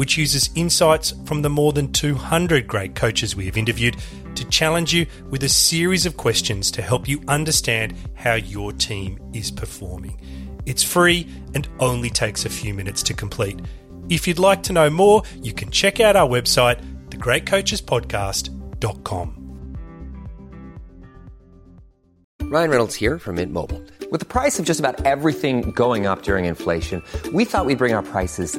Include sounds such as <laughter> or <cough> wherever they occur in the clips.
which uses insights from the more than 200 great coaches we have interviewed to challenge you with a series of questions to help you understand how your team is performing. It's free and only takes a few minutes to complete. If you'd like to know more, you can check out our website, thegreatcoachespodcast.com. Ryan Reynolds here from Mint Mobile. With the price of just about everything going up during inflation, we thought we'd bring our prices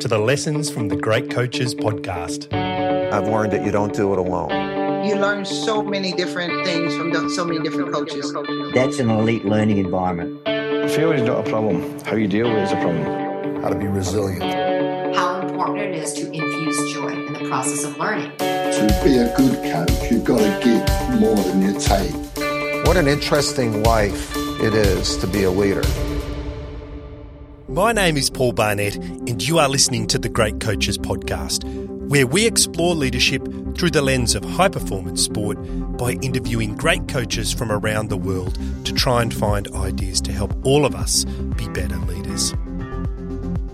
to the Lessons from the Great Coaches podcast. I've learned that you don't do it alone. You learn so many different things from so many different coaches. That's an elite learning environment. Failure is not a problem. How you deal with it is a problem. How to be resilient. How important it is to infuse joy in the process of learning. To be a good coach, you've got to give more than you take. What an interesting life it is to be a leader. My name is Paul Barnett, and you are listening to the Great Coaches Podcast, where we explore leadership through the lens of high performance sport by interviewing great coaches from around the world to try and find ideas to help all of us be better leaders.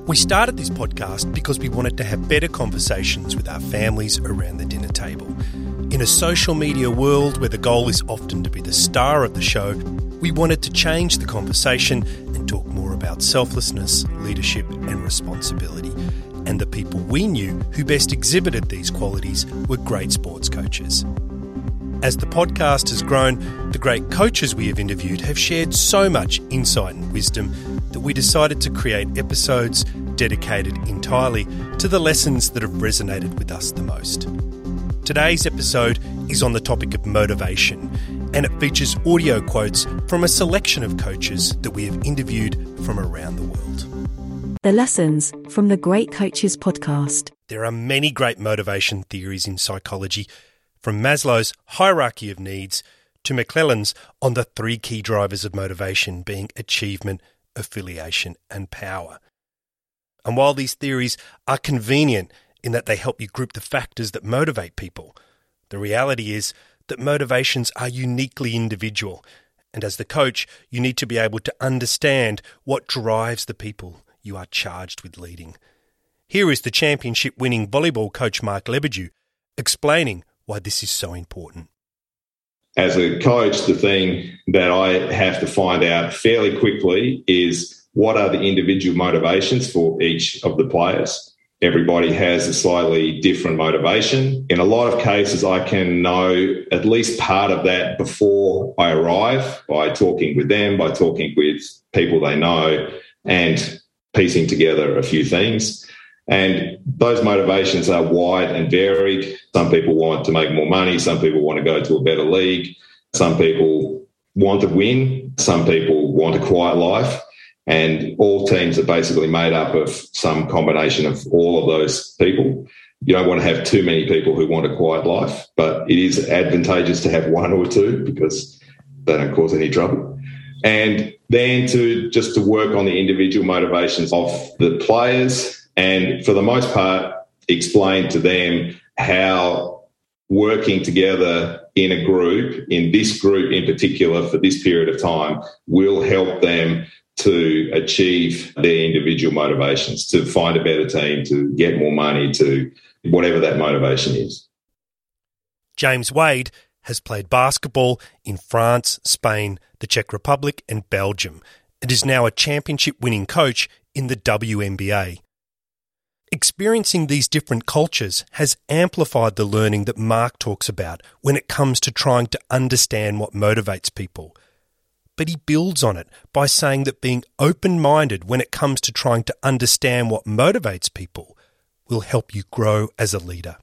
We started this podcast because we wanted to have better conversations with our families around the dinner table. In a social media world where the goal is often to be the star of the show, we wanted to change the conversation about selflessness, leadership, and responsibility. And the people we knew who best exhibited these qualities were great sports coaches. As the podcast has grown, the great coaches we have interviewed have shared so much insight and wisdom that we decided to create episodes dedicated entirely to the lessons that have resonated with us the most. Today's episode is on the topic of motivation, and it features audio quotes from a selection of coaches that we have interviewed from around the world. The lessons from the Great Coaches Podcast. There are many great motivation theories in psychology, from Maslow's hierarchy of needs to McClelland's on the three key drivers of motivation being achievement, affiliation, and power. And while these theories are convenient in that they help you group the factors that motivate people, the reality is that motivations are uniquely individual. And as the coach, you need to be able to understand what drives the people you are charged with leading. Here is the championship winning volleyball coach Mark Lebedew explaining why this is so important. As a coach, the thing that I have to find out fairly quickly is what are the individual motivations for each of the players everybody has a slightly different motivation. In a lot of cases, I can know at least part of that before I arrive by talking with them, by talking with people they know, and piecing together a few things. And those motivations are wide and varied. Some people want to make more money, some people want to go to a better league, some people want to win, some people want a quiet life. And all teams are basically made up of some combination of all of those people. You don't want to have too many people who want a quiet life, but it is advantageous to have one or two because they don't cause any trouble. And then to just to work on the individual motivations of the players and for the most part, explain to them how working together in a group, in this group in particular for this period of time, will help them to achieve their individual motivations, to find a better team, to get more money, to whatever that motivation is. James Wade has played basketball in France, Spain, the Czech Republic, and Belgium, and is now a championship winning coach in the WNBA. Experiencing these different cultures has amplified the learning that Mark talks about when it comes to trying to understand what motivates people. But he builds on it by saying that being open minded when it comes to trying to understand what motivates people will help you grow as a leader.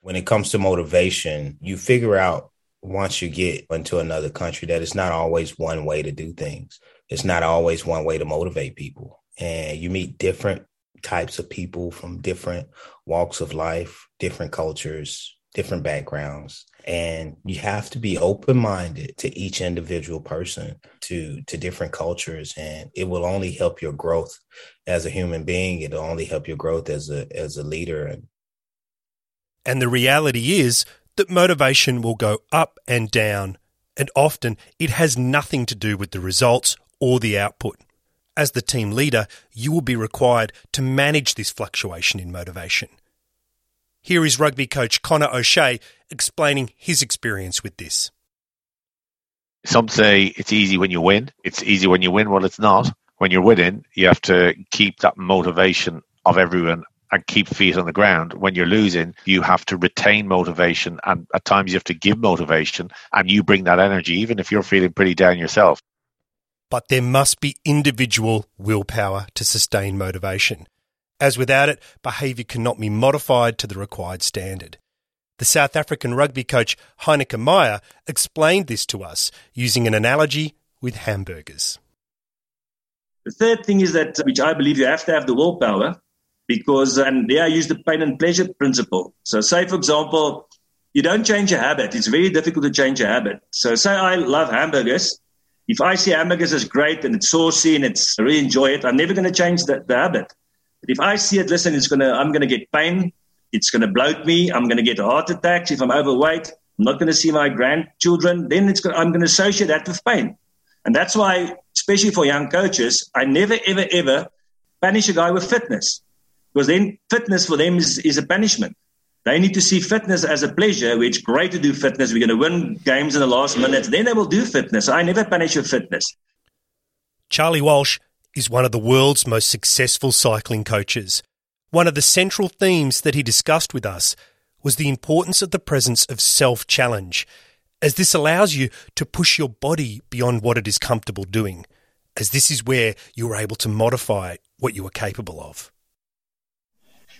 When it comes to motivation, you figure out once you get into another country that it's not always one way to do things. It's not always one way to motivate people. And you meet different types of people from different walks of life, different cultures, different backgrounds. And you have to be open minded to each individual person, to, to different cultures. And it will only help your growth as a human being. It'll only help your growth as a as a leader. And and the reality is that motivation will go up and down, and often it has nothing to do with the results or the output. As the team leader, you will be required to manage this fluctuation in motivation. Here is rugby coach Conor O'Shea explaining his experience with this. Some say it's easy when you win. It's easy when you win. Well, it's not. When you're winning, you have to keep that motivation of everyone and keep feet on the ground. When you're losing, you have to retain motivation, and at times you have to give motivation, and you bring that energy, even if you're feeling pretty down yourself but there must be individual willpower to sustain motivation. As without it, behaviour cannot be modified to the required standard. The South African rugby coach Heyneke Meyer explained this to us using an analogy with hamburgers. The third thing is that, which I believe you have to have the willpower, because, and there I use the pain and pleasure principle. So, say, for example, you don't change a habit. It's very difficult to change a habit. So, say I love hamburgers if I see hamburgers as great and it's saucy and it's I really enjoy it, I'm never going to change the, the habit. If I see it, listen, it's gonna I'm gonna get pain. It's gonna bloat me. I'm gonna get heart attacks if I'm overweight. I'm not to see my grandchildren. Then it's gonna, I'm to associate that with pain, and that's why, especially for young coaches, I never ever ever punish a guy with fitness because then fitness for them is, is a punishment. They need to see fitness as a pleasure, which great to do fitness. We're going to win games in the last minute. Then they will do fitness. I never punish with fitness. Charlie Walsh is one of the world's most successful cycling coaches. One of the central themes that he discussed with us was the importance of the presence of self challenge, as this allows you to push your body beyond what it is comfortable doing, as this is where you are able to modify what you are capable of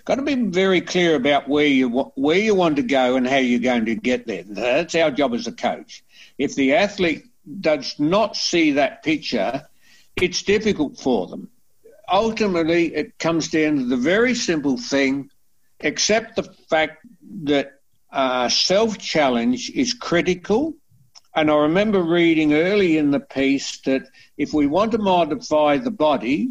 got to be very clear about where you where you want to go and how you're going to get there. That's our job as a coach. If the athlete does not see that picture, it's difficult for them. Ultimately, it comes down to the very simple thing: accept the fact that uh, self challenge is critical. And I remember reading early in the piece that if we want to modify the body,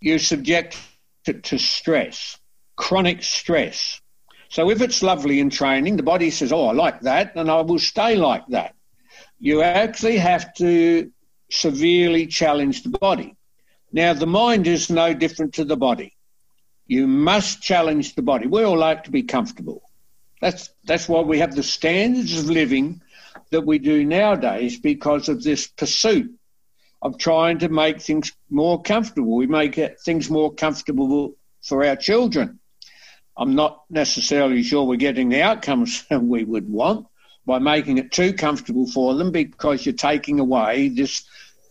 you subject it to stress chronic stress. So if it's lovely in training, the body says, Oh, I like that, and I will stay like that. You actually have to severely challenge the body. Now, the mind is no different to the body. You must challenge the body. We all like to be comfortable. That's, that's why we have the standards of living that we do nowadays because of this pursuit of trying to make things more comfortable. We make things more comfortable for our children. I'm not necessarily sure we're getting the outcomes <laughs> we would want by making it too comfortable for them because you're taking away this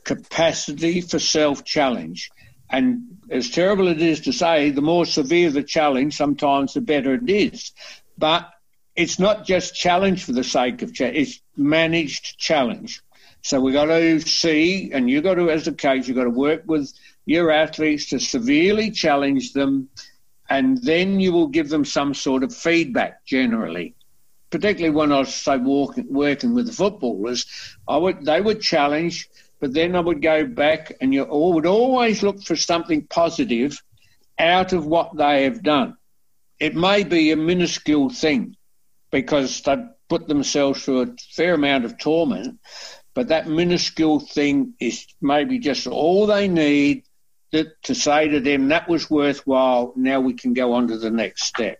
capacity for self challenge. And as terrible it is to say, the more severe the challenge, sometimes the better it is. But it's not just challenge for the sake of challenge, it's managed challenge. So we've got to see, and you've got to, as a coach, you've got to work with your athletes to severely challenge them and then you will give them some sort of feedback generally. Particularly when I was say walking, working with the footballers, I would they would challenge, but then I would go back and you would always look for something positive out of what they have done. It may be a minuscule thing because they put themselves through a fair amount of torment, but that minuscule thing is maybe just all they need to say to them that was worthwhile. Now we can go on to the next step.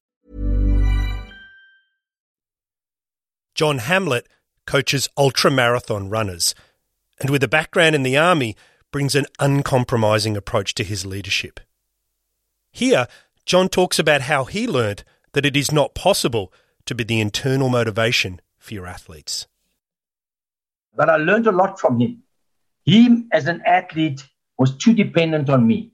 John Hamlet coaches ultra-marathon runners, and with a background in the army, brings an uncompromising approach to his leadership. Here, John talks about how he learned that it is not possible to be the internal motivation for your athletes. But I learned a lot from him. He, as an athlete, was too dependent on me.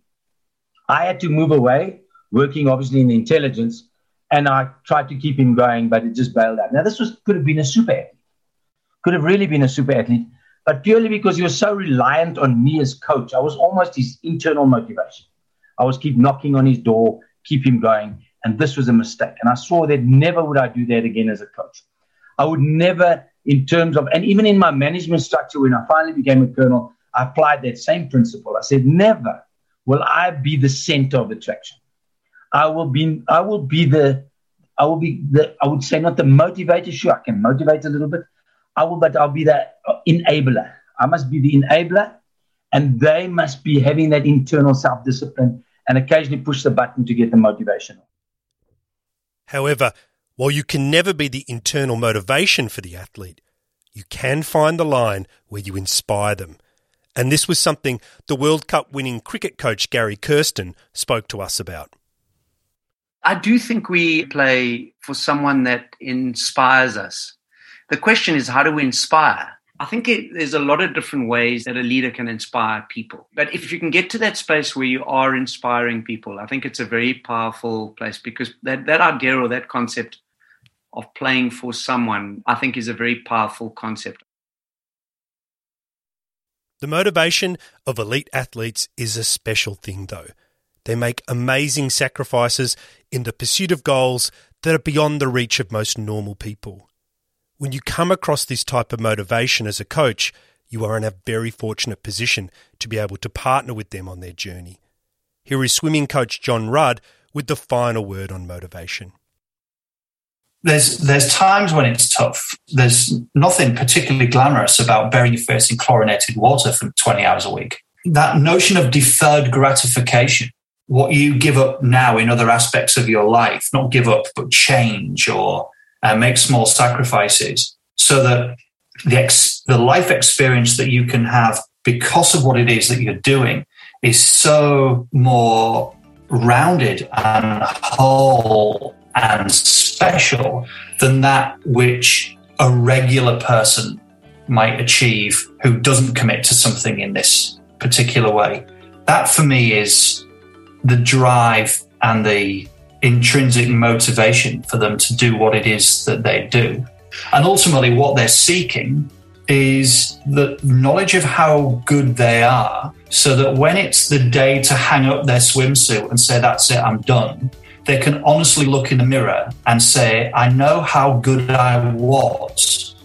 I had to move away, working obviously in intelligence, and I tried to keep him going, but it just bailed out. Now, this was could have been a super athlete, could have really been a super athlete, but purely because he was so reliant on me as coach, I was almost his internal motivation. I was keep knocking on his door, keep him going, and this was a mistake. And I saw that never would I do that again as a coach. I would never, in terms of, and even in my management structure, when I finally became a colonel, I applied that same principle. I said, never will I be the center of attraction. I will be, I will be the, I will be the, I would say not the motivator. Sure, I can motivate a little bit. I will, but I'll be the enabler. I must be the enabler, and they must be having that internal self discipline and occasionally push the button to get the motivation. However, while you can never be the internal motivation for the athlete, you can find the line where you inspire them. And this was something the World Cup winning cricket coach Gary Kirsten spoke to us about. I do think we play for someone that inspires us. The question is, how do we inspire? I think it, there's a lot of different ways that a leader can inspire people. But if you can get to that space where you are inspiring people, I think it's a very powerful place because that, that idea or that concept of playing for someone, I think, is a very powerful concept. The motivation of elite athletes is a special thing, though. They make amazing sacrifices in the pursuit of goals that are beyond the reach of most normal people. When you come across this type of motivation as a coach, you are in a very fortunate position to be able to partner with them on their journey. Here is swimming coach John Rudd with the final word on motivation. There's there's times when it's tough. There's nothing particularly glamorous about burying your face in chlorinated water for 20 hours a week. That notion of deferred gratification, what you give up now in other aspects of your life, not give up, but change or uh, make small sacrifices so that the, ex- the life experience that you can have because of what it is that you're doing is so more rounded and whole and special than that which a regular person might achieve who doesn't commit to something in this particular way. That for me is the drive and the intrinsic motivation for them to do what it is that they do. And ultimately, what they're seeking is the knowledge of how good they are so that when it's the day to hang up their swimsuit and say, That's it, I'm done, they can honestly look in the mirror and say, I know how good I was,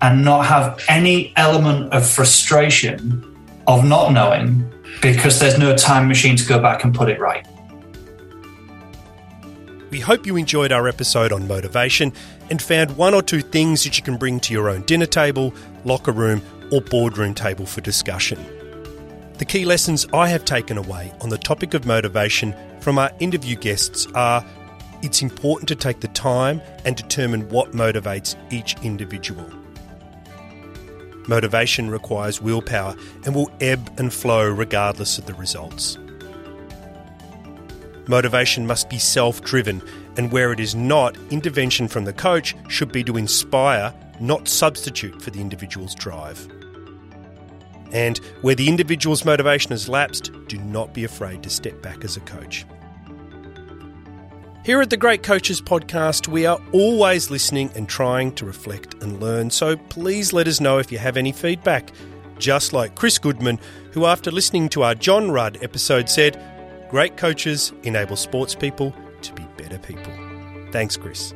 and not have any element of frustration of not knowing because there's no time machine to go back and put it right. We hope you enjoyed our episode on motivation and found one or two things that you can bring to your own dinner table, locker room, or boardroom table for discussion. The key lessons I have taken away on the topic of motivation from our interview guests are it's important to take the time and determine what motivates each individual. Motivation requires willpower and will ebb and flow regardless of the results. Motivation must be self driven, and where it is not, intervention from the coach should be to inspire, not substitute for the individual's drive. And where the individual's motivation has lapsed, do not be afraid to step back as a coach. Here at the Great Coaches Podcast, we are always listening and trying to reflect and learn, so please let us know if you have any feedback. Just like Chris Goodman, who after listening to our John Rudd episode said, Great coaches enable sports people to be better people. Thanks, Chris.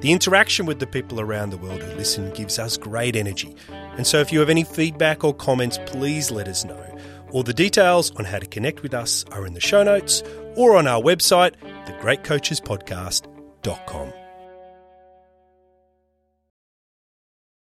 The interaction with the people around the world who listen gives us great energy. And so if you have any feedback or comments, please let us know. All the details on how to connect with us are in the show notes or on our website, thegreatcoachespodcast.com.